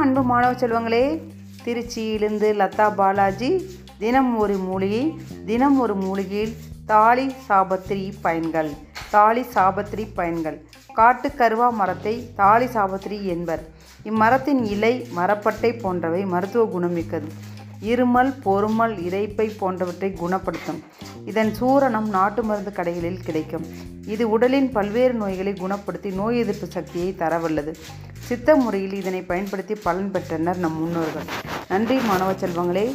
அன்பு மாணவ செல்வங்களே. திருச்சியிலிருந்து லதா பாலாஜி தினம் ஒரு மூலிகை தினம் ஒரு மூலிகையில் தாலி சாபத்திரி பயன்கள் தாலி சாபத்திரி பயன்கள். காட்டு கருவா மரத்தை தாலி சாபத்திரி என்பர். இம்மரத்தின் இலை மரப்பட்டை போன்றவை மருத்துவ குணமிக்கது இருமல் பொறுமல் இறைப்பை போன்றவற்றை குணப்படுத்தும். இதன் சூரணம் நாட்டு மருந்து கடைகளில் கிடைக்கும். இது உடலின் பல்வேறு நோய்களை குணப்படுத்தி நோய் எதிர்ப்பு சக்தியை தரவல்லது. சித்த முறையில் இதனை பயன்படுத்தி பலன் பெற்றனர் நம் முன்னோர்கள். நன்றி மாணவ செல்வங்களே.